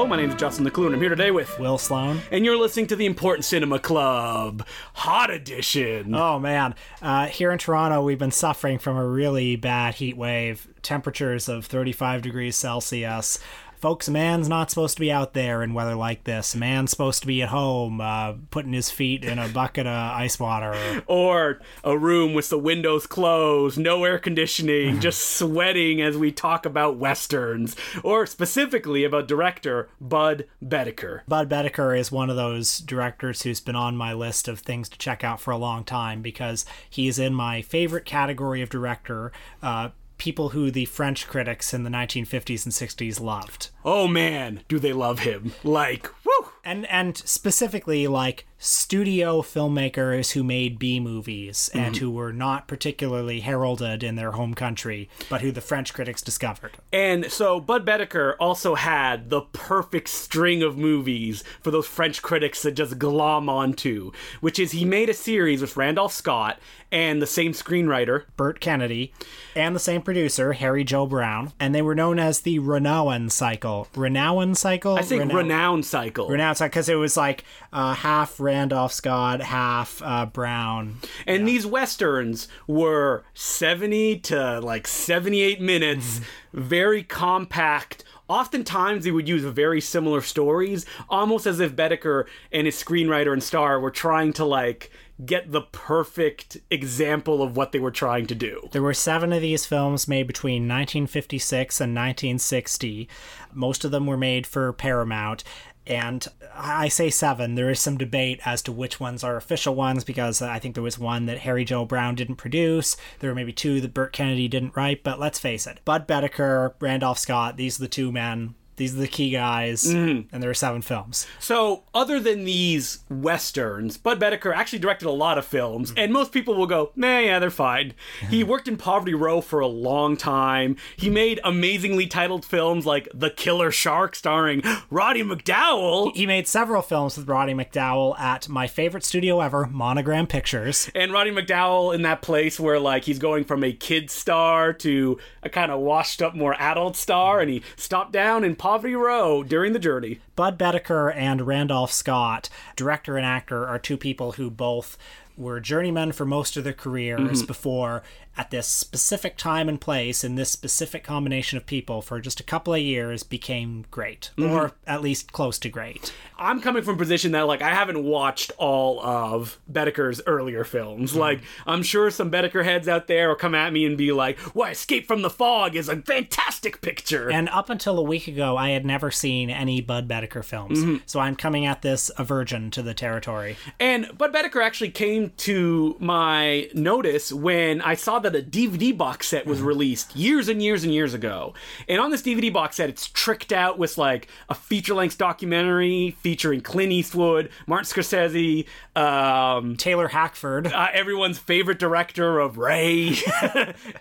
Hello, my name is Justin Decloux, and I'm here today with Will Sloan. And you're listening to the Important Cinema Club Hot Edition. Oh man, uh, here in Toronto, we've been suffering from a really bad heat wave. Temperatures of 35 degrees Celsius. Folks, a man's not supposed to be out there in weather like this. A man's supposed to be at home, uh, putting his feet in a bucket of ice water. Or a room with the windows closed, no air conditioning, just sweating as we talk about westerns. Or specifically about director Budd Boetticher. Budd Boetticher is one of those directors who's been on my list of things to check out for a long time because he's in my favorite category of director. Uh, people who the French critics in the 1950s and 60s loved. Oh man, do they love him. Like, woo! And and specifically like studio filmmakers who made B movies and who were not particularly heralded in their home country, but who the French critics discovered. And so Budd Boetticher also had the perfect string of movies for those French critics to just glom onto, which is he made a series with Randolph Scott and the same screenwriter. Burt Kennedy and the same producer, Harry Joe Brown, and they were known as the Renowan cycle. Renowan cycle? I think Renown- Renown Cycle. Renown cycle because it was like uh, half Randolph Scott, half uh, Brown. And these westerns were 70 to like 78 minutes, very compact. Oftentimes, they would use very similar stories, almost as if Boetticher and his screenwriter and star were trying to like get the perfect example of what they were trying to do. There were seven of these films made between 1956 and 1960. Most of them were made for Paramount. And I say seven. There is some debate as to which ones are official ones because I think there was one that Harry Joe Brown didn't produce. There were maybe two that Burt Kennedy didn't write. But let's face it Budd Boetticher, Randolph Scott, these are the two men. These are the key guys. Mm-hmm. And there are seven films. So, other than these westerns, Budd Boetticher actually directed a lot of films, mm-hmm. and most people will go, "Nah, yeah, they're fine." he worked in Poverty Row for a long time. He mm-hmm. made amazingly titled films like The Killer Shark, starring Roddy McDowall, He made several films with Roddy McDowall at my favorite studio ever, Monogram Pictures. and Roddy McDowall in that place where like he's going from a kid star to a kind of washed up, more adult star, and he stopped down in Poverty Row during the journey. Budd Boetticher and Randolph Scott, director and actor, are two people who both were journeymen for most of their careers mm-hmm. before, at this specific time and place, in this specific combination of people, for just a couple of years, became great, mm-hmm. or at least close to great. I'm coming from a position that like I haven't watched all of Boetticher's earlier films. Mm-hmm. Like I'm sure some Boetticher heads out there will come at me and be like, "Why Escape from the Fog is a fantastic picture." And up until a week ago, I had never seen any Budd Boetticher films, mm-hmm. so I'm coming at this a virgin to the territory. And Budd Boetticher actually came to my notice when I saw that a DVD box set was released years and years and years ago. And on this DVD box set, it's tricked out with like a feature length documentary featuring Clint Eastwood, Martin Scorsese, um, Taylor Hackford. uh, everyone's favorite director of Ray.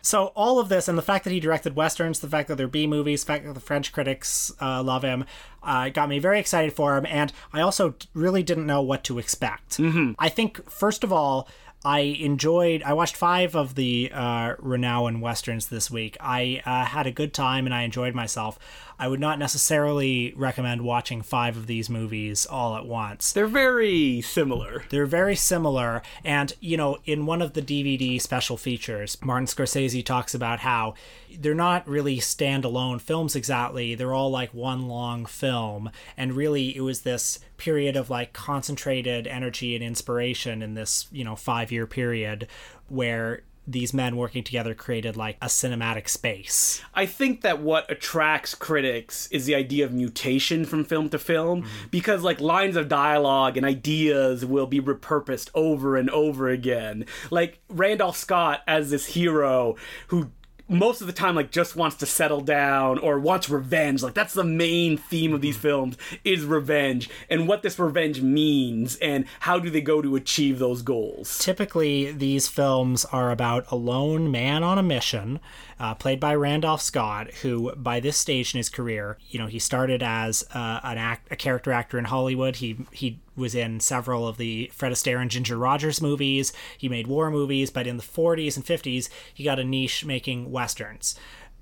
So all of this, and the fact that he directed westerns, the fact that they're B movies, the fact that the French critics uh, love him, uh, got me very excited for him. And I also really didn't know what to expect. Mm-hmm. I think first of all. I enjoyed. I watched five of the uh, Renown westerns this week. I uh, had a good time and I enjoyed myself. I would not necessarily recommend watching five of these movies all at once. They're very similar. They're very similar. And, you know, in one of the DVD special features, Martin Scorsese talks about how they're not really standalone films exactly. They're all like one long film. And really, it was this period of like concentrated energy and inspiration in this, you know, five year period where these men working together created like a cinematic space. I think that what attracts critics is the idea of mutation from film to film mm-hmm. because like lines of dialogue and ideas will be repurposed over and over again. Like Randolph Scott as this hero who most of the time like just wants to settle down or wants revenge. Like that's the main theme of these mm-hmm. films is revenge and what this revenge means and how do they go to achieve those goals. Typically, these films are about a lone man on a mission, uh, played by Randolph Scott, who by this stage in his career, you know, he started as uh, an act, a character actor in Hollywood. He he was in several of the Fred Astaire and Ginger Rogers movies. He made war movies, but in the 40s and 50s, he got a niche making westerns.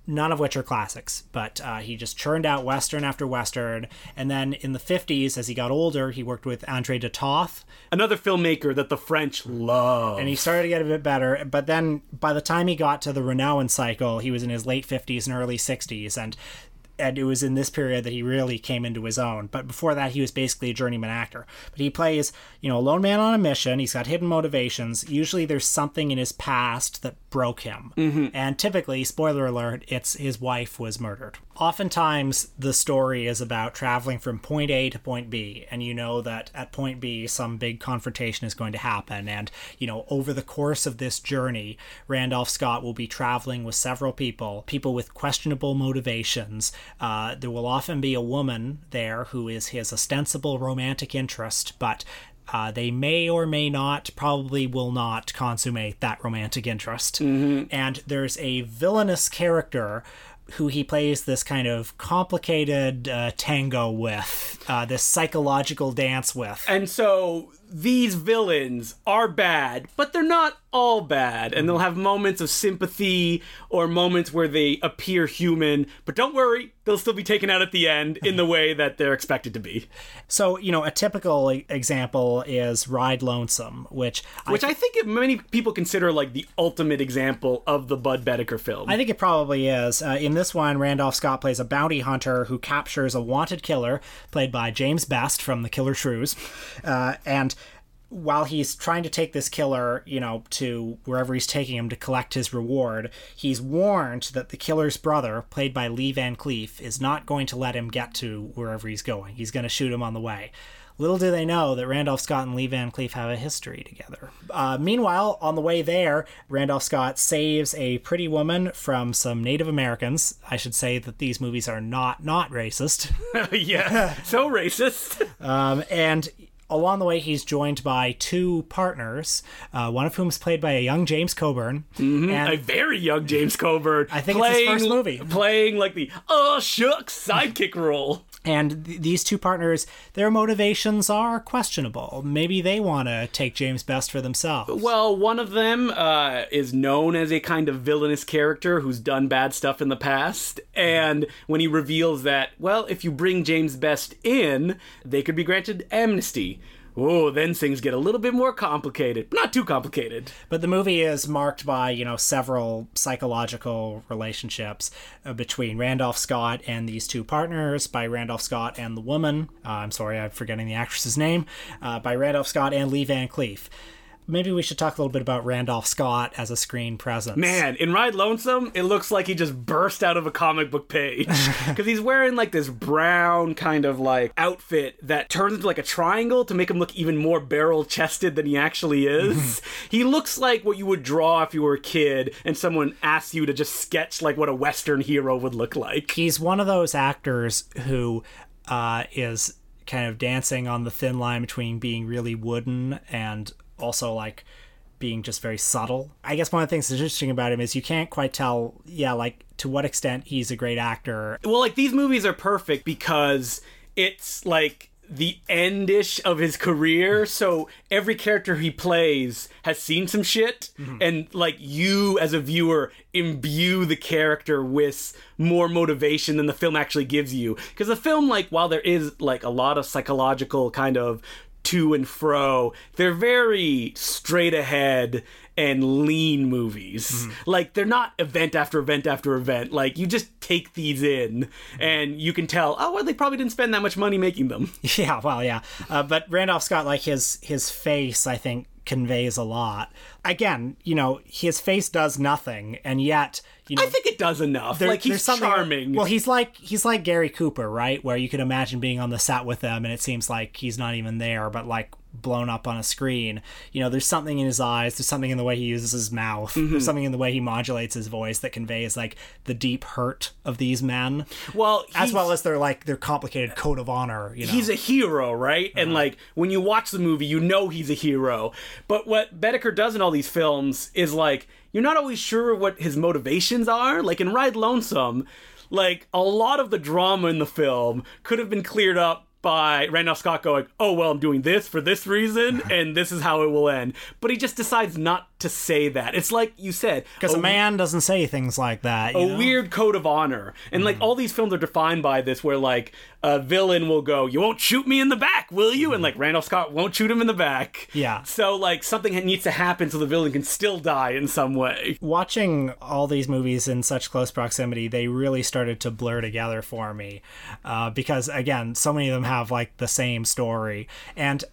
None of which are classics, but uh, he just churned out Western after Western. And then in the 50s, as he got older, he worked with Andre de Toth. Another filmmaker that the French love. And he started to get a bit better. But then by the time he got to the Renown cycle, he was in his late 50s and early 60s. And and it was in this period that he really came into his own. But before that, he was basically a journeyman actor. But he plays, you know, a lone man on a mission. He's got hidden motivations. Usually, there's something in his past that broke him, mm-hmm. and typically, spoiler alert, it's his wife was murdered. Oftentimes, the story is about traveling from point A to point B, and you know that at point B, some big confrontation is going to happen. And, you know, over the course of this journey, Randolph Scott will be traveling with several people, people with questionable motivations. Uh, there will often be a woman there who is his ostensible romantic interest, but uh, they may or may not, probably will not consummate that romantic interest. Mm-hmm. And there's a villainous character who he plays this kind of complicated uh, tango with, uh, this psychological dance with. And so these villains are bad, but they're not all bad. And they'll have moments of sympathy or moments where they appear human. But don't worry, they'll still be taken out at the end in the way that they're expected to be. So, you know, a typical example is Ride Lonesome, which which I, th- I think many people consider like the ultimate example of the Budd Boetticher film. I think it probably is. Uh, in this one, Randolph Scott plays a bounty hunter who captures a wanted killer, played by James Best from The Killer Shrews, uh, and while he's trying to take this killer, you know, to wherever he's taking him to collect his reward, he's warned that the killer's brother, played by Lee Van Cleef, is not going to let him get to wherever he's going. He's going to shoot him on the way. Little do they know that Randolph Scott and Lee Van Cleef have a history together. Uh, meanwhile, on the way there, Randolph Scott saves a pretty woman from some Native Americans. I should say that these movies are not not racist. yeah, so racist. um, and along the way, he's joined by two partners, uh, one of whom is played by a young James Coburn. Mm-hmm. And a very young James Coburn. I think playing, it's his first movie. Playing like the, oh, shucks, sidekick role. And th- these two partners, their motivations are questionable. Maybe they want to take James Best for themselves. Well, one of them uh, is known as a kind of villainous character who's done bad stuff in the past. And when he reveals that, well, if you bring James Best in, they could be granted amnesty oh, then things get a little bit more complicated. Not too complicated. But the movie is marked by, you know, several psychological relationships uh, between Randolph Scott and these two partners, by Randolph Scott and the woman. Uh, I'm sorry, I'm forgetting the actress's name. Uh, by Randolph Scott and Lee Van Cleef maybe we should talk a little bit about Randolph Scott as a screen presence. Man, in Ride Lonesome, it looks like he just burst out of a comic book page because he's wearing like this brown kind of like outfit that turns into like a triangle to make him look even more barrel chested than he actually is. he looks like what you would draw if you were a kid and someone asked you to just sketch like what a Western hero would look like. He's one of those actors who uh, is kind of dancing on the thin line between being really wooden and also like being just very subtle. I guess one of the things that's interesting about him is you can't quite tell, yeah, like to what extent he's a great actor. Well, like these movies are perfect because it's like the endish of his career so every character he plays has seen some shit mm-hmm. and like you as a viewer imbue the character with more motivation than the film actually gives you because the film like while there is like a lot of psychological kind of to and fro. They're very straight ahead and lean movies. Mm-hmm. Like they're not event after event after event. Like you just take these in and you can tell, oh well they probably didn't spend that much money making them. Yeah, well yeah. Uh, but Randolph Scott like his his face I think conveys a lot. Again, you know, his face does nothing and yet you know, I think it does enough. There, like he's charming. Well, he's like he's like Gary Cooper, right? Where you can imagine being on the set with them, and it seems like he's not even there, but like blown up on a screen. You know, there's something in his eyes, there's something in the way he uses his mouth, mm-hmm. there's something in the way he modulates his voice that conveys like the deep hurt of these men. Well, as well as their like their complicated code of honor. You know? He's a hero, right? Uh-huh. And like when you watch the movie, you know he's a hero. But what Boetticher does in all these films is like you're not always sure what his motivations are. Like in Ride Lonesome, like a lot of the drama in the film could have been cleared up by Randolph Scott going, "Oh well, I'm doing this for this reason, and this is how it will end." But he just decides not to say that. It's like you said, Because a man doesn't say things like that. you a know? weird code of honor. And like all these films are defined by this where like a villain will go, "You won't shoot me in the back, will you?" and like Randall Scott won't shoot him in the back. Yeah. So like something needs to happen so the villain can still die in some way. watching all these movies in such close proximity, they really started to blur together for me. Uh, because again, so many of them have like the same story. And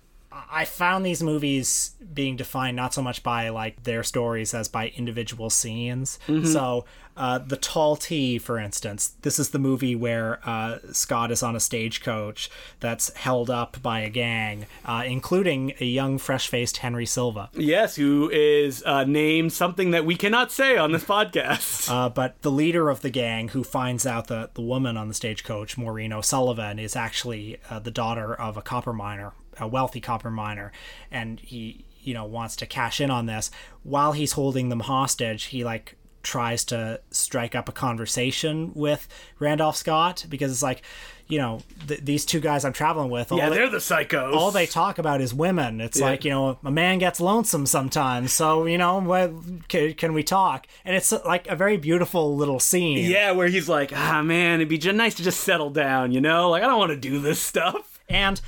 I found these movies being defined not so much by like their stories as by individual scenes. Mm-hmm. So, uh, the Tall T, for instance, this is the movie where uh, Scott is on a stagecoach that's held up by a gang, uh, including a young, fresh-faced Henry Silva. Yes, who is uh, named something that we cannot say on this podcast. Uh, but the leader of the gang, who finds out that the woman on the stagecoach, Maureen O'Sullivan, is actually uh, the daughter of a copper miner, a wealthy copper miner, and he, you know, wants to cash in on this. While he's holding them hostage, he like tries to strike up a conversation with Randolph Scott because it's like, you know, th- these two guys I'm traveling with. all yeah, they- they're the psychos. all they talk about is women. It's like you know, a man gets lonesome sometimes. So you know, what, can, can we talk? And it's like a very beautiful little scene. Yeah, where he's like, ah, man, it'd be j- nice to just settle down, you know? Like, I don't want to do this stuff. And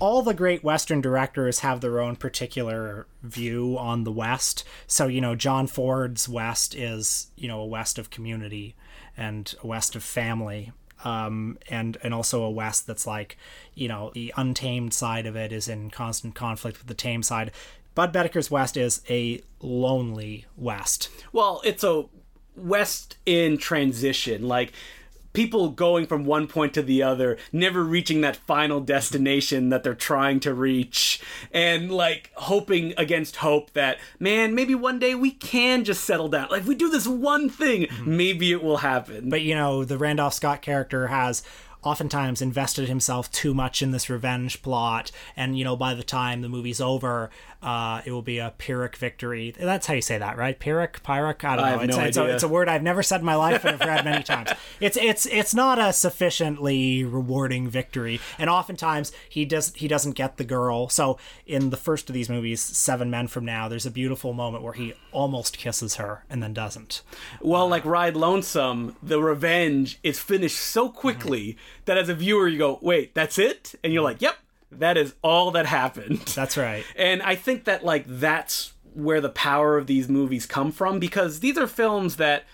all the great Western directors have their own particular view on the West. So you know, John Ford's West is you know a West of community and a West of family. Um, and and also a West that's like, you know, the untamed side of it is in constant conflict with the tame side. Budd Boetticher's West is a lonely West. Well, it's a West in transition. Like, people going from one point to the other, never reaching that final destination that they're trying to reach, and like hoping against hope that, man, maybe one day we can just settle down. Like, if we do this one thing, mm-hmm. maybe it will happen. But you know, the Randolph Scott character has oftentimes invested himself too much in this revenge plot and you know by the time the movie's over uh, it will be a pyrrhic victory. That's how you say that right? Pyrrhic? Pyrrhic? I don't I know. it's, no it's, a, it's a word i've never said in my life and i've read many times. It's it's it's not a sufficiently rewarding victory and oftentimes he does he doesn't get the girl. So in the first of these movies seven men from now there's a beautiful moment where he almost kisses her and then doesn't. Well, like Ride Lonesome, the revenge is finished so quickly that as a viewer, you go, wait, that's it? And you're mm. like, yep, that is all that happened. that's right And I think that like that's where the power of these movies come from because these are films that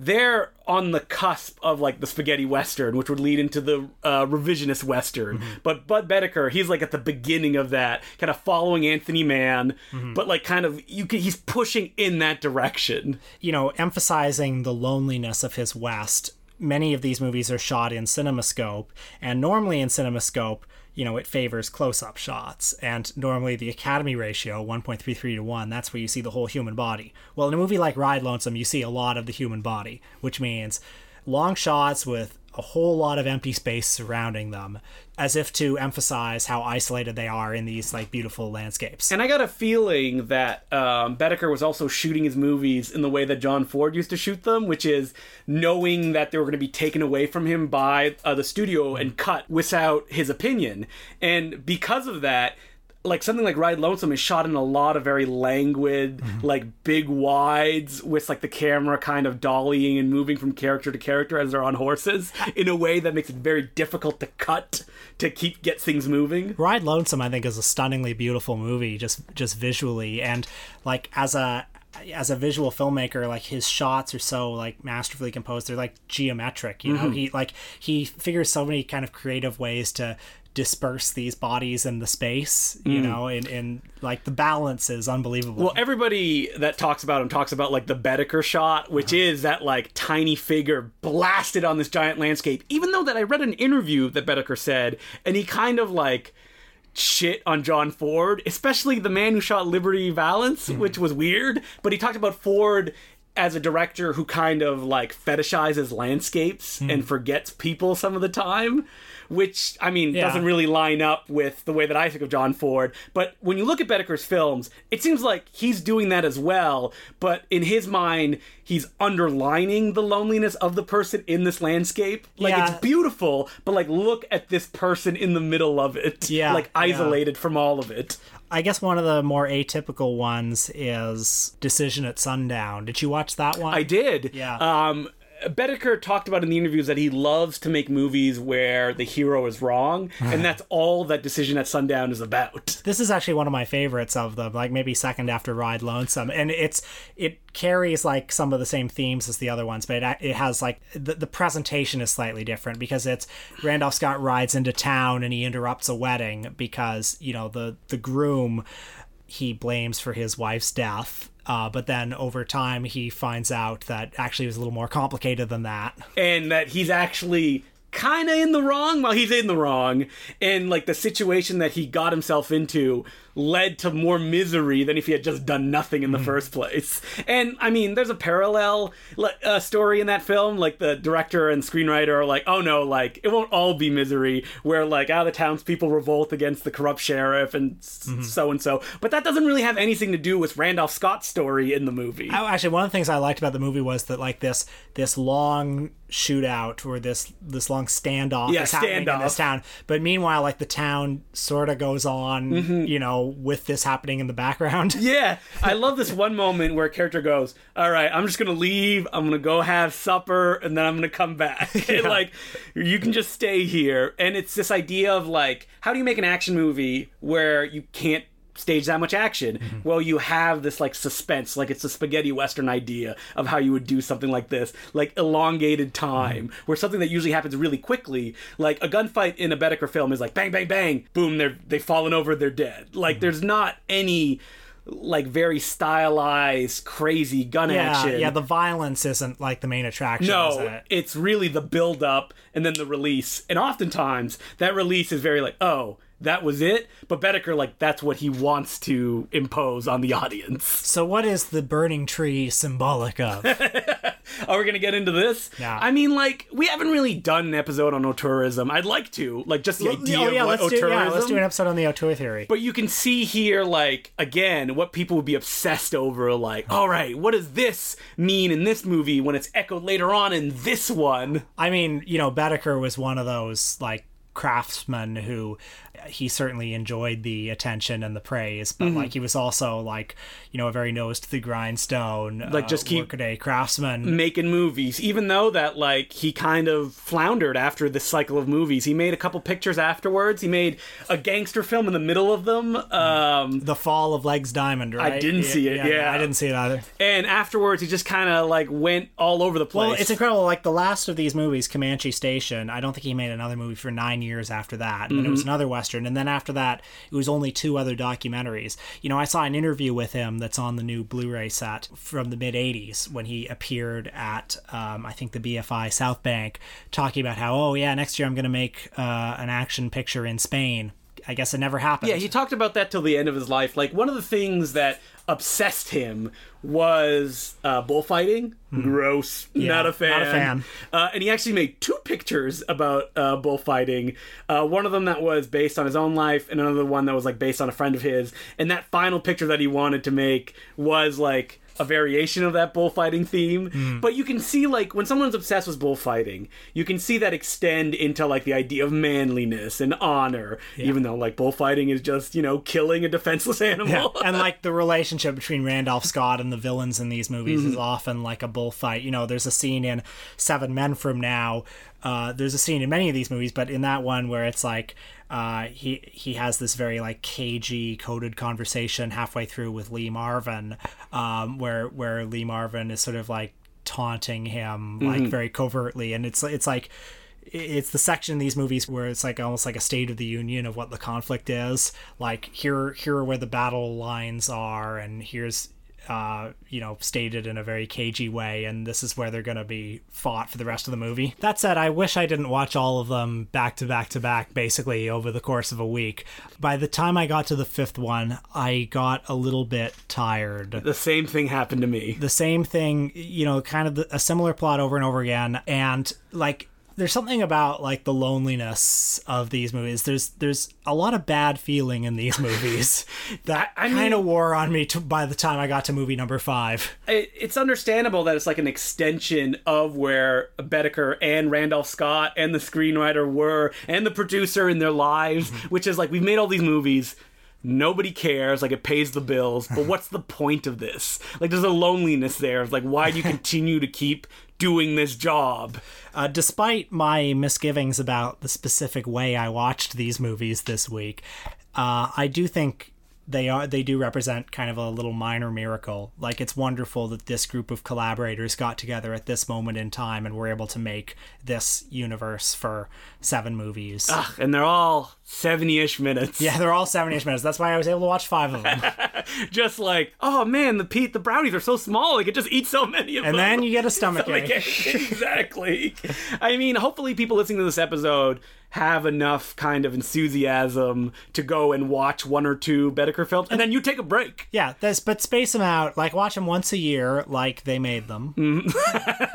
they're on the cusp of like the spaghetti western, which would lead into the uh, revisionist western. Mm-hmm. But Budd Boetticher, he's like at the beginning of that, kind of following Anthony Mann, mm-hmm. but like kind of you can, he's pushing in that direction. you know, emphasizing the loneliness of his West, many of these movies are shot in CinemaScope, and normally in CinemaScope, you know, it favors close-up shots, and normally the Academy ratio, 1.33 to 1, that's where you see the whole human body. Well, in a movie like Ride Lonesome, you see a lot of the human body, which means long shots with a whole lot of empty space surrounding them, as if to emphasize how isolated they are in these like beautiful landscapes. And I got a feeling that um, was also shooting his movies in the way that John Ford used to shoot them, which is knowing that they were going to be taken away from him by uh, the studio and cut without his opinion. And because of that, like something like Ride Lonesome is shot in a lot of very languid, mm-hmm. like big wides with like the camera kind of dollying and moving from character to character as they're on horses in a way that makes it very difficult to cut to keep get things moving. Ride Lonesome, I think, is a stunningly beautiful movie, just just visually, and like as a as a visual filmmaker, like his shots are so like masterfully composed. They're like geometric, you know. Mm-hmm. He like he figures so many kind of creative ways to disperse these bodies in the space, you hmm. know, and, and like the balance is unbelievable. Well, everybody that talks about him talks about like the Boetticher shot, which uh-huh. is that like tiny figure blasted on this giant landscape. Even though that I read an interview that Boetticher said, and he kind of like shit on John Ford, especially the man who shot Liberty Valance, hmm. which was weird. But he talked about Ford as a director who kind of like fetishizes landscapes hmm. and forgets people some of the time. Which I mean Yeah. doesn't really line up with the way that I think of John Ford. But when you look at Boetticher's films, it seems like he's doing that as well. But in his mind, he's underlining the loneliness of the person in this landscape. Like Yeah. it's beautiful, but like look at this person in the middle of it. Yeah, like yeah. isolated from all of it. I guess one of the more atypical ones is Decision at Sundown. Did you watch that one? I did. Yeah. Um, Boetticher talked about in the interviews that he loves to make movies where the hero is wrong, and that's all that Decision at Sundown is about. this is actually one of my favorites of them like maybe second after ride lonesome and it's it carries like some of the same themes as the other ones but it, it has like the, the presentation is slightly different because it's randolph scott rides into town and he interrupts a wedding because you know the the groom he blames for his wife's death uh, but then over time he finds out that actually it was a little more complicated than that. And that he's actually kind of in the wrong? While he's in the wrong. And like the situation that he got himself into led to more misery than if he had just done nothing in the hmm. first place. And i mean there's a parallel like, uh, story in that film. Like the director and screenwriter are like oh no like it won't all be misery where like out of the townspeople revolt against the corrupt sheriff and mm-hmm. so and so. But that doesn't really have anything to do with randolph scott's story in the movie. Oh, actually, one of the things I liked about the movie was that like this this long shootout or this this long standoff Yeah, is happening in this town. But meanwhile, like the town sort of goes on, mm-hmm. you know, with this happening in the background. Yeah, I love this one moment where a character goes, "All right, I'm just gonna leave. I'm gonna go have supper, and then I'm gonna come back. And, like, you can just stay here." And it's this idea of like, how do you make an action movie where you can't stage that much action? Mm-hmm. Well, you have this like suspense, like it's a spaghetti western idea of how you would do something like this, like elongated time, mm-hmm. where something that usually happens really quickly, like a gunfight in a Boetticher film, is like bang, bang, bang, boom, they're they've fallen over, they're dead. Like, mm-hmm. there's not any like very stylized, crazy gun Yeah, action. yeah. The violence isn't like the main attraction. no, it? it's really the build up and then the release. And oftentimes that release is very like, oh, that was it. But Boetticher, like, that's what he wants to impose on the audience. So, what is the burning tree symbolic of? Are we gonna get into this? Yeah. I mean, like, we haven't really done an episode on auteurism. I'd like to, like, just the idea oh yeah, of what let's do yeah, let's do an episode on the auteur theory. But you can see here, like, again, what people would be obsessed over, like, oh. all right, what does this mean in this movie when it's echoed later on in this one? I mean, you know, Boetticher was one of those like craftsmen who he certainly enjoyed the attention and the praise, but Mm-hmm. like he was also like, you know, a very nose to the grindstone, Like, uh, just keep- workaday craftsman. making movies even though that like he kind of floundered after this cycle of movies he made a couple pictures afterwards he made a gangster film in the middle of them um The Fall of Legs Diamond, right? I didn't see it, yeah. I didn't see it either. and afterwards he just kind of like went all over the place Well, it's incredible. Like the last of these movies, Comanche Station, I don't think he made another movie for nine years after that. And then it Mm-hmm. was another Western. And then after that, it was only two other documentaries. You know, I saw an interview with him that's on the new Blu ray set from the mid 80s when he appeared at, um, I think, the BFI South Bank, talking about how, oh, yeah, next year I'm going to make uh, an action picture in Spain. I guess it never happened. yeah he talked about that till the end of his life like one of the things that obsessed him was uh, bullfighting gross not a fan not a fan. Uh, and he actually made two pictures about uh, bullfighting. Uh, one of them that was based on his own life, and another one that was like based on a friend of his. And that final picture that he wanted to make was like a variation of that bullfighting theme. Hmm. But you can see like when someone's obsessed with bullfighting, you can see that extend into like the idea of manliness and honor, even though like bullfighting is just you know killing a defenseless animal. and like the relationship between Randolph Scott and the villains in these movies Mm-hmm. is often like a bullfight. You know, there's a scene in Seven Men from Now. Uh, there's a scene in many of these movies, but in that one where it's like uh, he he has this very like cagey coded conversation halfway through with Lee Marvin, um, where where Lee Marvin is sort of like taunting him like Mm-hmm. very covertly, and it's it's like it's the section in these movies where it's like almost like a state of the union of what the conflict is like here here are where the battle lines are and here's uh, you know, stated in a very cagey way, and this is where they're going to be fought for the rest of the movie. That said, I wish I didn't watch all of them back to back to back, basically over the course of a week. By the time I got to the fifth one, I got a little bit tired the same thing happened to me. the same thing, you know, kind of the, a similar plot over and over again, and like there's something about like the loneliness of these movies. There's there's a lot of bad feeling in these movies that I- kind of wore on me to, by the time I got to movie number five. it, it's understandable that it's like an extension of where Boetticher and Randolph Scott and the screenwriter were and the producer in their lives, mm-hmm. which is like we've made all these movies. nobody cares, like it pays the bills, but what's the point of this? Like there's a loneliness there. It's like why do you continue to keep doing this job? Uh, despite my misgivings about the specific way I watched these movies this week, uh, I do think they are they do represent kind of a little minor miracle. Like it's wonderful that this group of collaborators got together at this moment in time and were able to make this universe for seven movies. Ugh, and they're all 70-ish minutes. Yeah, they're all 70-ish minutes. That's why I was able to watch five of them. just like, oh man, the Pete the brownies are so small, they could just eat so many of and them. And then you get a stomach Like, ache. exactly. I mean, hopefully people listening to this episode have enough kind of enthusiasm to go and watch one or two Boetticher films, and then you take a break. Yeah, this, but space them out. Like watch them once a year, like they made them,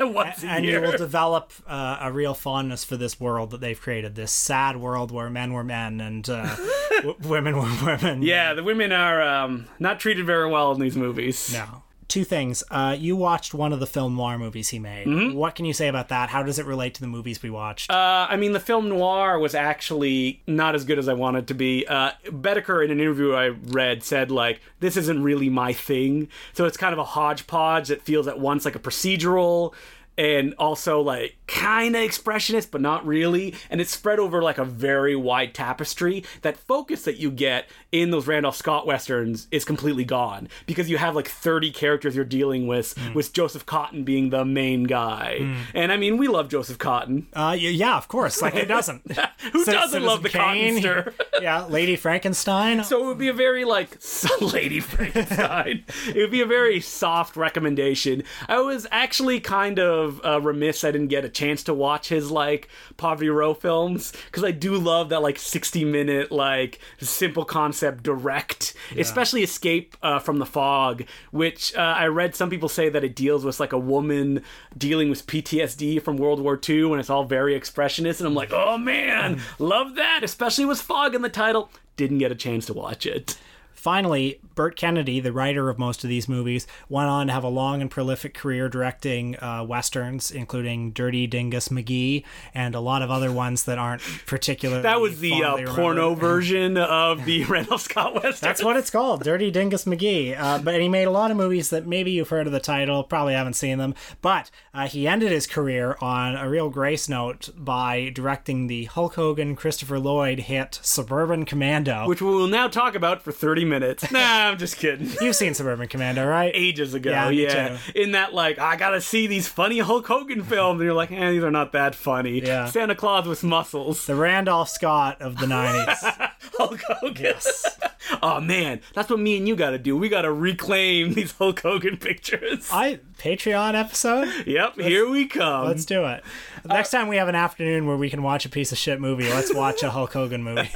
Once a and year. you will develop uh, a real fondness for this world that they've created. This sad world where men were men and uh, w- women were women. yeah, the women are um, not treated very well in these movies. No. Two things. Uh, you watched one of the film noir movies he made. What can you say about that? How does it relate to the movies we watched? Uh, I mean, the film noir was actually not as good as I wanted to be. Uh, Boetticher, in an interview I read, said, like, this isn't really my thing. So it's kind of a hodgepodge that feels at once like a procedural and also like kind of expressionist but not really and it's spread over like a very wide tapestry that focus that you get in those randolph scott westerns is completely gone because you have like 30 characters you're dealing with with joseph Cotten being the main guy and i mean we love joseph Cotten Uh, yeah, of course. Like who doesn't? who Ci- doesn't love the cotton Kane. yeah, Lady Frankenstein. So it would be a very like Lady Frankenstein. it would be a very soft recommendation. I was actually kind of uh, remiss I didn't get a chance to watch his like Poverty Row films because I do love that like sixty minute like simple concept direct, especially Escape uh, from the Fog, which uh, I read some people say that it deals with like a woman dealing with PTSD from World War II and it's all very expressionist and I'm like oh man love that especially with fog in the title didn't get a chance to watch it. Finally, Burt Kennedy, the writer of most of these movies, went on to have a long and prolific career directing uh, westerns, including Dirty Dingus McGee and a lot of other ones that aren't particularly. That was the uh, porno version of the Randall Scott Western. That's what it's called, Dirty Dingus McGee. Uh, but he made a lot of movies that maybe you've heard of the title, probably haven't seen them. But uh, he ended his career on a real grace note by directing the Hulk Hogan, Christopher Lloyd hit Suburban Commando. which we will now talk about for 30 minutes. Nah, I'm just kidding. You've seen Suburban Commando, right? Ages ago, Yeah, yeah. In that, like, I gotta see these funny Hulk Hogan films, and you're like, eh, these are not that funny. Yeah. Santa Claus with muscles. The Randolph Scott of the 90s. Hulk Hogan. oh man, that's what me and you gotta do. We gotta reclaim these Hulk Hogan pictures. I Patreon episode? yep, here we come. Let's do it. Next time we have an afternoon where we can watch a piece of shit movie, let's watch a Hulk Hogan movie.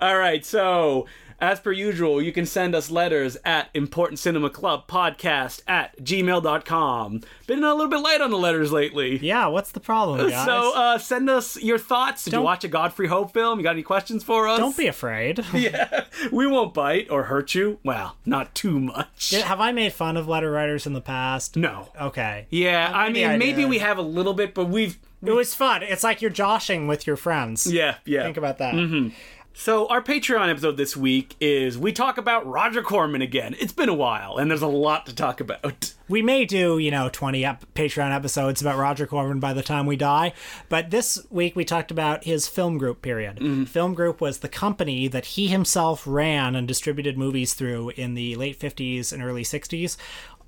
All right, so as per usual, you can send us letters at Important Cinema Club Podcast at gmail.com. Been a little bit light on the letters lately. Yeah, what's the problem, guys? So uh, send us your thoughts. Did Don't- you watch a Godfrey Hope film? You got any questions for us? Don't be afraid. Yeah, we won't bite or hurt you. Well, not too much. Did- Have I made fun of letter writers in the past? No. Okay. Yeah, I mean, I maybe we have a little bit, but we've. It was fun. It's like you're joshing with your friends. Yeah, yeah. Think about that. So our Patreon episode this week is we talk about Roger Corman again. It's been a while, and there's a lot to talk about. We may do, you know, 20 ep- Patreon episodes about Roger Corman by the time we die, but this week we talked about his Filmgroup period. Mm-hmm. Filmgroup was the company that he himself ran and distributed movies through in the late 50s and early 60s.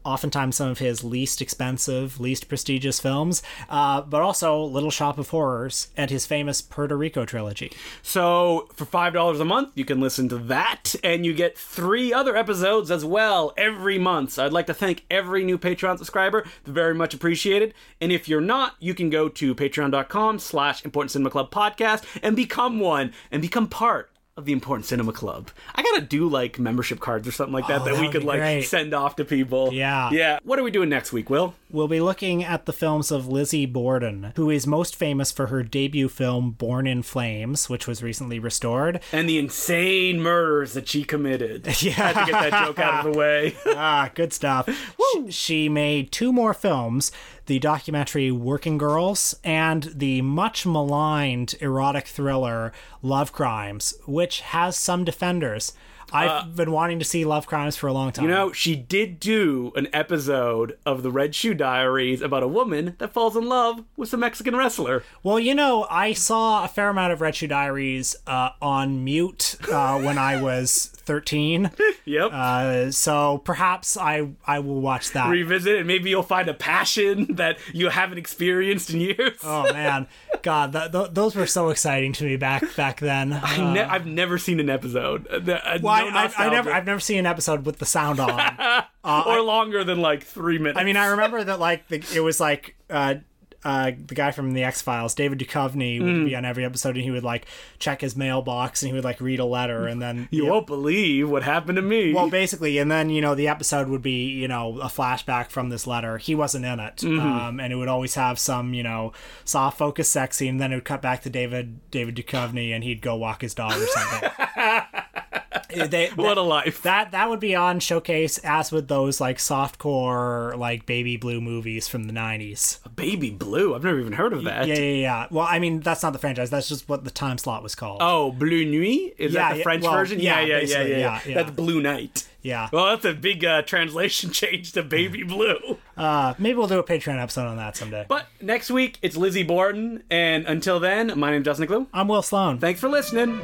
Oftentimes, some of his least expensive, least prestigious films, uh, but also Little Shop of Horrors and his famous Puerto Rico trilogy. So for five dollars a month, you can listen to that, and you get three other episodes as well every month. So I'd like to thank every new Patreon subscriber. Very much appreciated. And if you're not, you can go to patreon.com/slash Important Cinema Club Podcast and become one and become part of the Important Cinema Club. I gotta do like membership cards or something like that Oh, that that we could like great. send off to people. Yeah. yeah. What are we doing next week, Will? We'll be looking at the films of Lizzie Borden, who is most famous for her debut film Born in Flames, which was recently restored. And the insane murders that she committed. Yeah. Had to get that joke out of the way. ah, good stuff. She, she made two more films the documentary Working Girls and the much maligned erotic thriller Love Crimes, which has some defenders. I've been wanting to see Love Crimes for a long time. You know, she did do an episode of the Red Shoe Diaries about a woman that falls in love with some Mexican wrestler. Well, you know, I saw a fair amount of Red Shoe Diaries uh, on mute uh, when I was 13. Yep. Uh, so perhaps I I will watch that. Revisit and maybe you'll find a passion that you haven't experienced in years. oh man, God, th- th- those were so exciting to me back back then. I ne- I've never seen an episode. Uh, uh, Well, no I, I, I, never, I've never seen an episode with the sound on. or longer than like three minutes. I mean, I remember that like the, it was like uh, the guy from the X Files, David Duchovny, would Mm. be on every episode, and he would like check his mailbox and he would like read a letter, and then you won't believe what happened to me. Well, basically, and then you know the episode would be you know a flashback from this letter. He wasn't in it, Mm-hmm. um, and it would always have some you know soft focus sex scene. Then it would cut back to David David Duchovny, and he'd go walk his dog or something. they, what a life. that that would be on showcase as with those like softcore like baby blue movies from the 90s Baby Blue. I've never even heard of that. yeah yeah yeah well i mean that's not the franchise that's just what the time slot was called Oh, Bleu Nuit? Is Yeah, that the yeah, French well, version? yeah, Yeah, yeah, yeah, yeah, yeah, yeah. That's Blue Night. yeah Well, that's a big uh, translation change to Baby Blue. uh maybe we'll do a patreon episode on that someday But next week, it's Lizzie Borden. And until then, my name's Justin Glue. i'm will sloan Thanks for listening.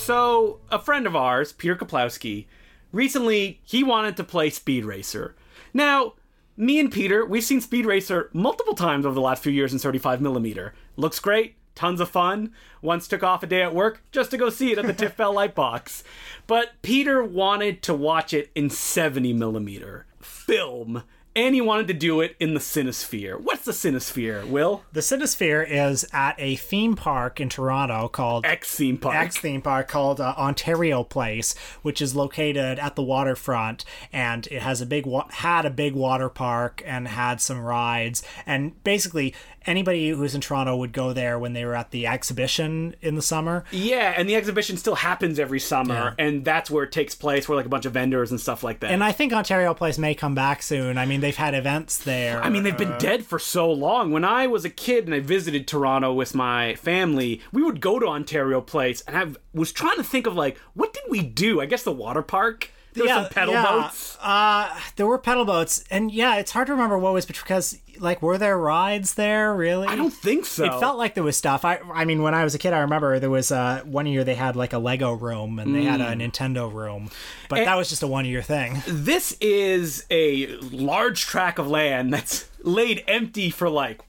So, a friend of ours, Peter Kaplowski, recently he wanted to play Speed Racer. Now, me and Peter, we've seen Speed Racer multiple times over the last few years in 35mm. Looks great, tons of fun. Once took off a day at work just to go see it at the Tiff Bell Lightbox. But Peter wanted to watch it in 70mm film. And he wanted to do it in the Cinesphere. What's the Cinesphere, Will? the Cinesphere is at a theme park in Toronto called X theme park. X theme park called uh, Ontario Place, which is located at the waterfront, and it has a big wa- had a big water park and had some rides, and basically anybody who's in Toronto would go there when they were at the exhibition in the summer. Yeah, and the exhibition still happens every summer, Yeah. and that's where it takes place, where like a bunch of vendors and stuff like that. And I think Ontario Place may come back soon. I mean, they've had events there. I mean, they've been dead for so long. When I was a kid and I visited Toronto with my family, we would go to Ontario Place, and I was trying to think of like, what did we do? I guess the water park. There were some pedal yeah. boats. Uh, there were pedal boats, and yeah, it's hard to remember what was because like were there rides there really? I don't think so. It felt like there was stuff. I I mean, when I was a kid, I remember there was uh, one year they had like a Lego room and they had a Mm. Nintendo room, but that was just a one year thing. this is a large track of land that's laid empty for like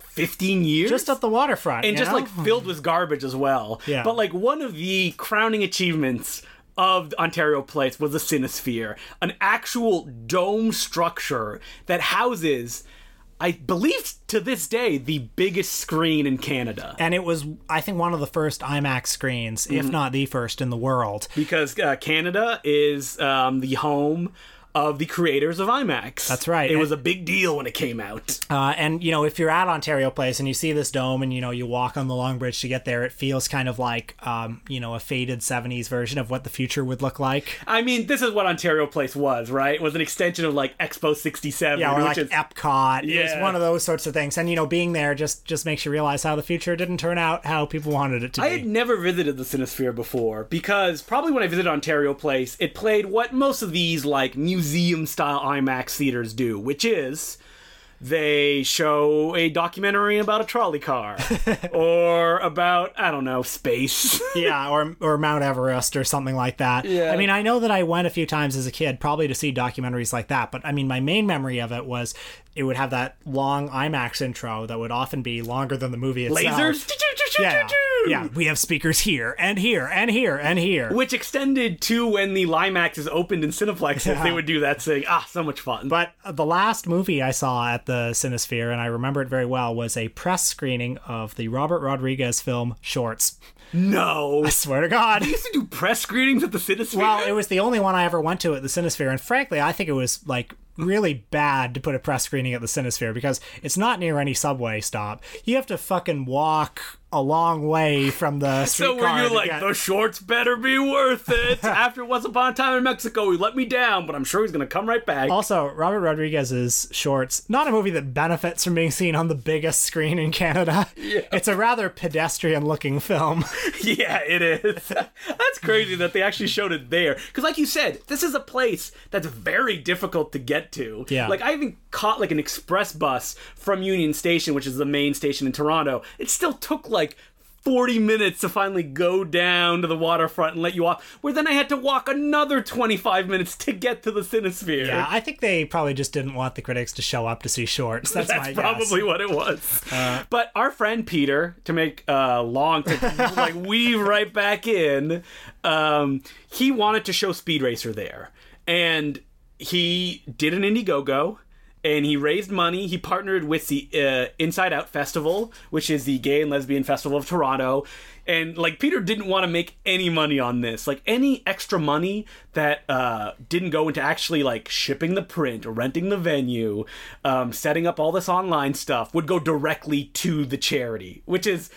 15 years. Just at the waterfront, and just know? like filled with garbage as well. Yeah. But like one of the crowning achievements of Ontario Place was the Cinesphere, an actual dome structure that houses, I believe to this day, the biggest screen in Canada. and it was I think one of the first IMAX screens, if Mm-hmm. not the first in the world. Because uh, Canada is um, the home of the creators of IMAX. That's right. It was a big deal when it came out. Uh, and you know, if you're at Ontario Place and you see this dome, and you know, you walk on the Long Bridge to get there, it feels kind of like, um, you know, a faded '70s version of what the future would look like. I mean, this is what Ontario Place was, right? It was an extension of like Expo 67. Yeah, or like is, Epcot. It was Yeah. one of those sorts of things. And you know, being there just just makes you realize how the future didn't turn out how people wanted it to I be. had never visited the Cinesphere before because probably when I visited Ontario Place, it played what most of these like museum style IMAX theaters do, which is they show a documentary about a trolley car or about I don't know space. yeah, or or Mount Everest or something like that. Yeah. I mean, I know that I went a few times as a kid, probably to see documentaries like that. But I mean, my main memory of it was it would have that long IMAX intro that would often be longer than the movie itself. Lasers. Yeah, yeah. We have speakers here and here and here and here. Which extended to when the Limaxes opened in Cineplexes, Yeah. they would do that thing. ah, so much fun. But the last movie I saw at the Cinesphere, and I remember it very well, was a press screening of the Robert Rodriguez film Shorts. no. I swear to God. They used to do press screenings at the Cinesphere. Well, it was the only one I ever went to at the Cinesphere, and frankly, I think it was like really bad to put a press screening at the Cinesphere because it's not near any subway stop. You have to fucking walk a long way from the So were you like, the shorts better be worth it? After Once Upon a Time in Mexico, he let me down, but I'm sure he's gonna come right back. Also, Robert Rodriguez's shorts, not a movie that benefits from being seen on the biggest screen in Canada. It's a rather pedestrian looking film. yeah, it is. That's crazy that they actually showed it there. Because, like you said, this is a place that's very difficult to get to. Yeah. Like I even caught like an express bus from Union Station, which is the main station in Toronto. It still took like. 40 minutes to finally go down to the waterfront and let you off, where then I had to walk another 25 minutes to get to the Cinesphere. Yeah, I think they probably just didn't want the critics to show up to see shorts. That's, That's probably guess. what it was. but our friend Peter, to make uh, long to like weave right back in, um, he wanted to show Speed Racer there, and he did an Indiegogo. And he raised money. He partnered with the uh, Inside Out Festival, which is the gay and lesbian festival of Toronto. And like Peter didn't want to make any money on this. Like any extra money that uh, didn't go into actually like shipping the print, renting the venue, um, setting up all this online stuff would go directly to the charity, which is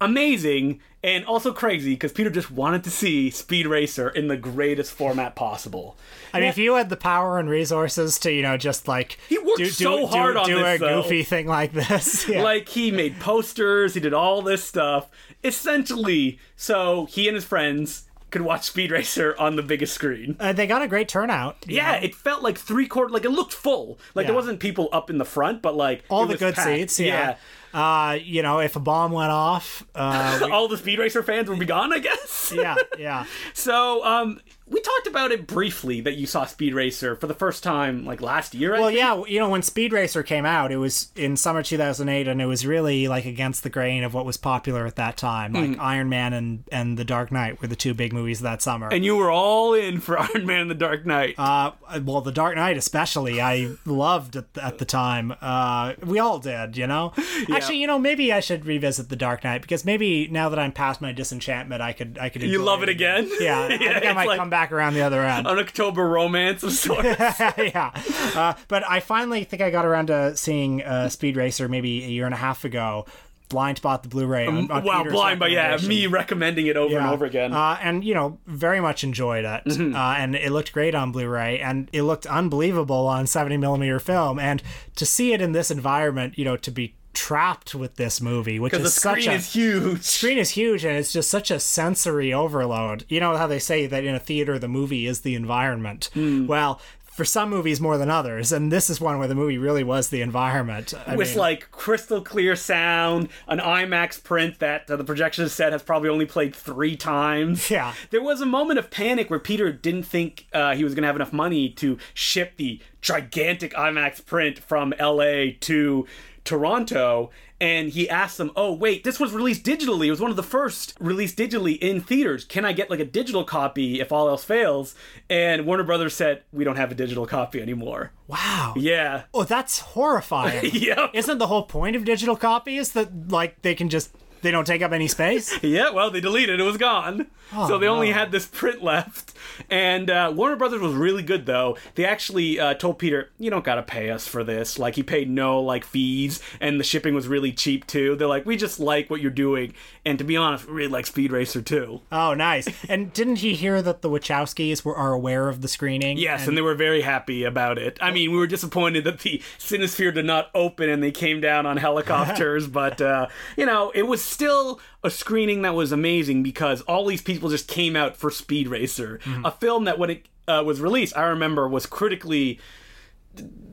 amazing and also crazy because Peter just wanted to see Speed Racer in the greatest format possible. I mean, if you had the power and resources to, you know, just like He worked do, do, so do- hard on do this, a though. goofy thing like this, yeah. Like he made posters, he did all this stuff essentially so he and his friends could watch Speed Racer on the biggest screen. Uh, they got a great turnout. Yeah, know? it felt like three quarter, like it looked full. Like Yeah. there wasn't people up in the front, but like all the good packed. seats. Yeah. Uh, you know, if a bomb went off, uh, we- all the Speed Racer fans would be gone, I guess. yeah, yeah. So, um, we talked about it briefly that you saw Speed Racer for the first time like last year. I Well, think. yeah, you know, when Speed Racer came out, it was in summer 2008, and it was really like against the grain of what was popular at that time. Like Iron Man and and The Dark Knight were the two big movies that summer. And you were all in for Iron Man: and The Dark Knight. uh, well, The Dark Knight especially, I loved at the, at the time. Uh, we all did, you know. Actually, you know, maybe I should revisit The Dark Knight because maybe now that I'm past my disenchantment, I could I could. you love it again? Yeah, I think I might like come back around the other end. An October romance of sorts. yeah. Uh, but I finally think I got around to seeing uh, Speed Racer maybe a year and a half ago. Blind bought the Blu-ray. On, on wow, Peter's blind, but yeah, me recommending it over and over again. Uh, and you know, very much enjoyed it, Mm-hmm. uh, and it looked great on Blu-ray, and it looked unbelievable on 70 millimeter film. And to see it in this environment, you know, to be trapped with this movie, which is the such screen a is huge. screen is huge and it's just such a sensory overload. You know how they say that in a theater the movie is the environment. Hmm. Well, for some movies more than others, and this is one where the movie really was the environment. I with mean, like crystal clear sound, an IMAX print that uh, the projection set has probably only played three times. Yeah. There was a moment of panic where Peter didn't think uh, he was going to have enough money to ship the gigantic IMAX print from LA to Toronto. And he asked them, "Oh, wait, this was released digitally. It was one of the first released digitally in theaters. Can I get like a digital copy if all else fails?" And Warner Brothers said, "We don't have a digital copy anymore." wow. Yeah, Oh, that's horrifying. Yep. Isn't the whole point of digital copies that like they can just they don't take up any space? Yeah, well, they deleted it. It was gone. so they only had this print left. And uh, Warner Brothers was really good, though. They actually uh, told Peter, "You don't gotta pay us for this." Like he paid no like fees, and the shipping was really cheap too. They're like, "We just like what you're doing." And to be honest, we really like Speed Racer too. Oh, nice. And didn't he hear that the Wachowskis were are aware of the screening? Yes, and, they were very happy about it. I mean, we were disappointed that the Cinesphere did not open and they came down on helicopters, but uh, you know, it was still a screening that was amazing because all these people just came out for Speed Racer, a film that when it uh, was released, I remember was critically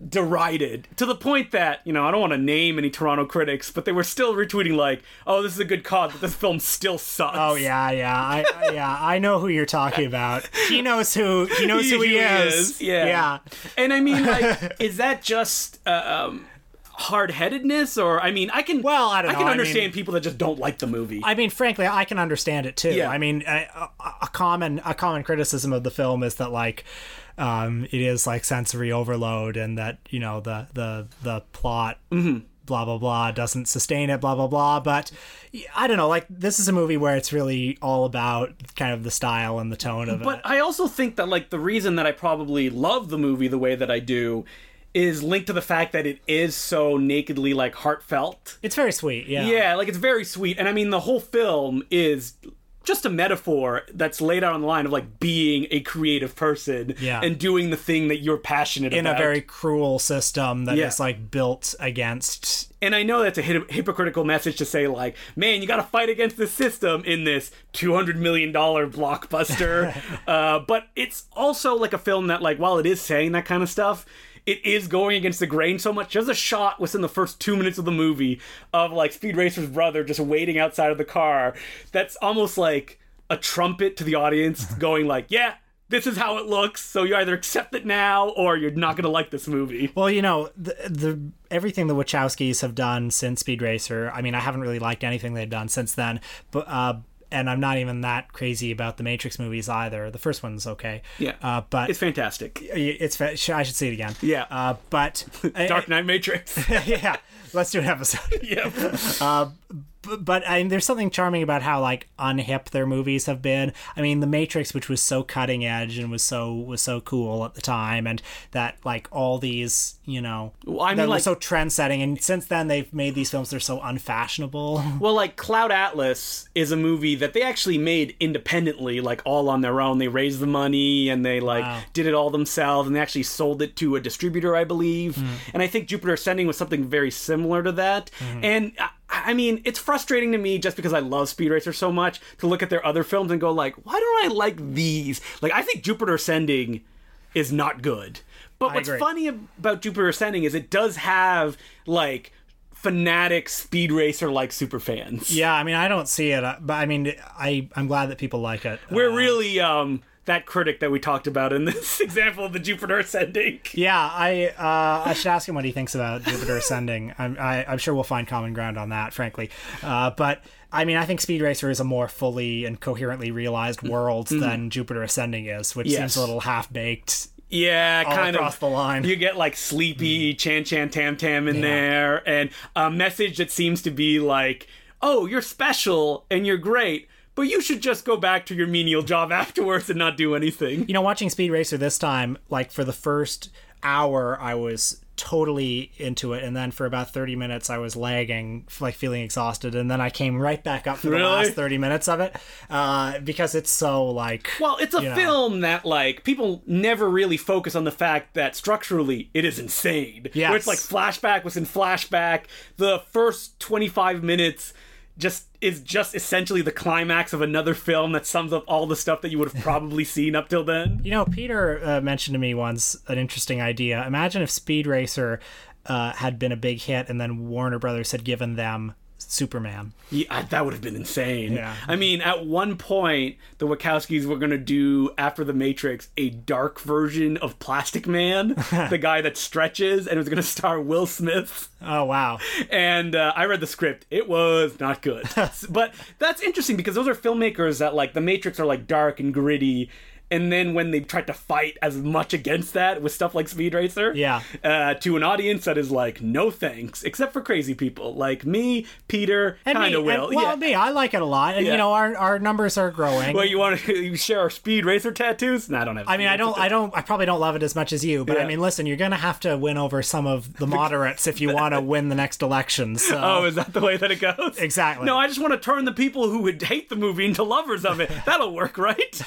derided to the point that you know I don't want to name any Toronto critics, but they were still retweeting like, "Oh, this is a good cause, but this film still sucks." Oh yeah, yeah, I, I yeah, I know who you're talking about. He knows who he knows who he, He is. Yeah. yeah. And I mean, like, is that just uh, um, hard headedness, or I mean, I can. Well, I don't I know. can I understand mean- people that just don't like the movie. I mean, frankly, I can understand it too. Yeah. I mean, a, a, a common a common criticism of the film is that like um, it is like sensory overload, and that you know the the the plot. Mm-hmm. Blah blah blah doesn't sustain it. Blah blah blah. But I don't know. Like this is a movie where it's really all about kind of the style and the tone of but it. But i also think that like the reason that I probably love the movie the way that I do is linked to the fact that it is so nakedly like heartfelt. It's very sweet. Yeah. Yeah, like it's very sweet. And I mean, the whole film is just a metaphor that's laid out on the line of like being a creative person Yeah. and doing the thing that you're passionate In about. In a very cruel system that is Yeah. like built against. and I know that's a hip- hypocritical message to say like, man, you got to fight against the system in this 200 million dollar blockbuster. uh, but it's also like a film that like while it is saying that kind of stuff, it is going against the grain so much. There's a shot within the first two minutes of the movie of like Speed Racer's brother just waiting outside of the car. That's almost like a trumpet to the audience, going like, "Yeah, this is how it looks. So you either accept it now or you're not gonna like this movie." Well, you know, the, the everything the Wachowskis have done since Speed Racer. I mean, I haven't really liked anything they've done since then, but uh, and I'm not even that crazy about the Matrix movies either. The first one's okay. Yeah. Uh, but It's fantastic. it's fa- I should see it again. Yeah. Uh, but Dark Knight Matrix. yeah, let's do an episode. yep. B- but I mean, there's something charming about how like unhip their movies have been. I mean, The Matrix, which was so cutting edge and was so was so cool at the time, and that like all these, you know, Well, I mean, were like- so trend setting. And since then, they've made these films that are so unfashionable. Well, like Cloud Atlas is a movie that they actually made independently, like all on their own. They raised the money and they like Wow. did it all themselves, and they actually sold it to a distributor, I believe. Hmm. And I think Jupiter Ascending was something very similar to that. Hmm. And uh, I, mean, it's frustrating to me just because I love Speed Racer so much to look at their other films and go like, why don't I like these? Like, I think Jupiter Ascending is not good. But what's funny about Jupiter Ascending is it does have like fanatic speed racer like super fans. yeah, I mean, I don't see it, uh, but I mean, I I'm glad that people like it. We're Uh, really um that critic that we talked about in this example of the Jupiter Ascending. Yeah, I uh, I should ask him what he thinks about Jupiter Ascending. I'm I, I'm sure we'll find common ground on that, frankly. Uh, but I mean, I think Speed Racer is a more fully and coherently realized world than Jupiter Ascending is, which Mm-hmm. Yes. seems a little half baked. Yeah, kind across of the line. You get like sleepy Chan Chan Tam Tam in there, and a message that seems to be like, "Oh, you're special and you're great." But you should just go back to your menial job afterwards and not do anything. You know, watching Speed Racer this time, like for the first hour, I was totally into it, and then for about 30 minutes, I was lagging, like feeling exhausted, and then I came right back up for the last 30 minutes of it uh, because it's so like. Well, it's a you know. film that like people never really focus on the fact that structurally it is insane. yeah Where it's like flashback within flashback. The first 25 minutes just is just essentially the climax of another film that sums up all the stuff that you would have probably seen up till then. You know, Peter uh, mentioned to me once an interesting idea. Imagine if Speed Racer uh, had been a big hit, and then Warner Brothers had given them Superman. Yeah, that would have been insane. Yeah. I mean, at one point, the Wachowskis were going to do, after The Matrix, a dark version of Plastic Man, the guy that stretches, and it was going to star Will Smith. Oh wow! and uh, I read the script. It was not good. but that's interesting because those are filmmakers that like The Matrix are like dark and gritty. And then when they tried to fight as much against that with stuff like Speed Racer, Yeah. uh, to an audience that is like, no thanks, except for crazy people like me, Peter, And kind of will. and- well, yeah. me, I like it a lot, and Yeah. you know, our our numbers are growing. Well, you want to share our Speed Racer tattoos? No, I don't have. I mean, I don't, I don't, I probably don't love it as much as you, but I mean, listen, you're gonna have to win over some of the moderates if you want to win the next election. So. Oh, is that the way that it goes? Exactly. No, I just want to turn the people who would hate the movie into lovers of it. That'll work, right?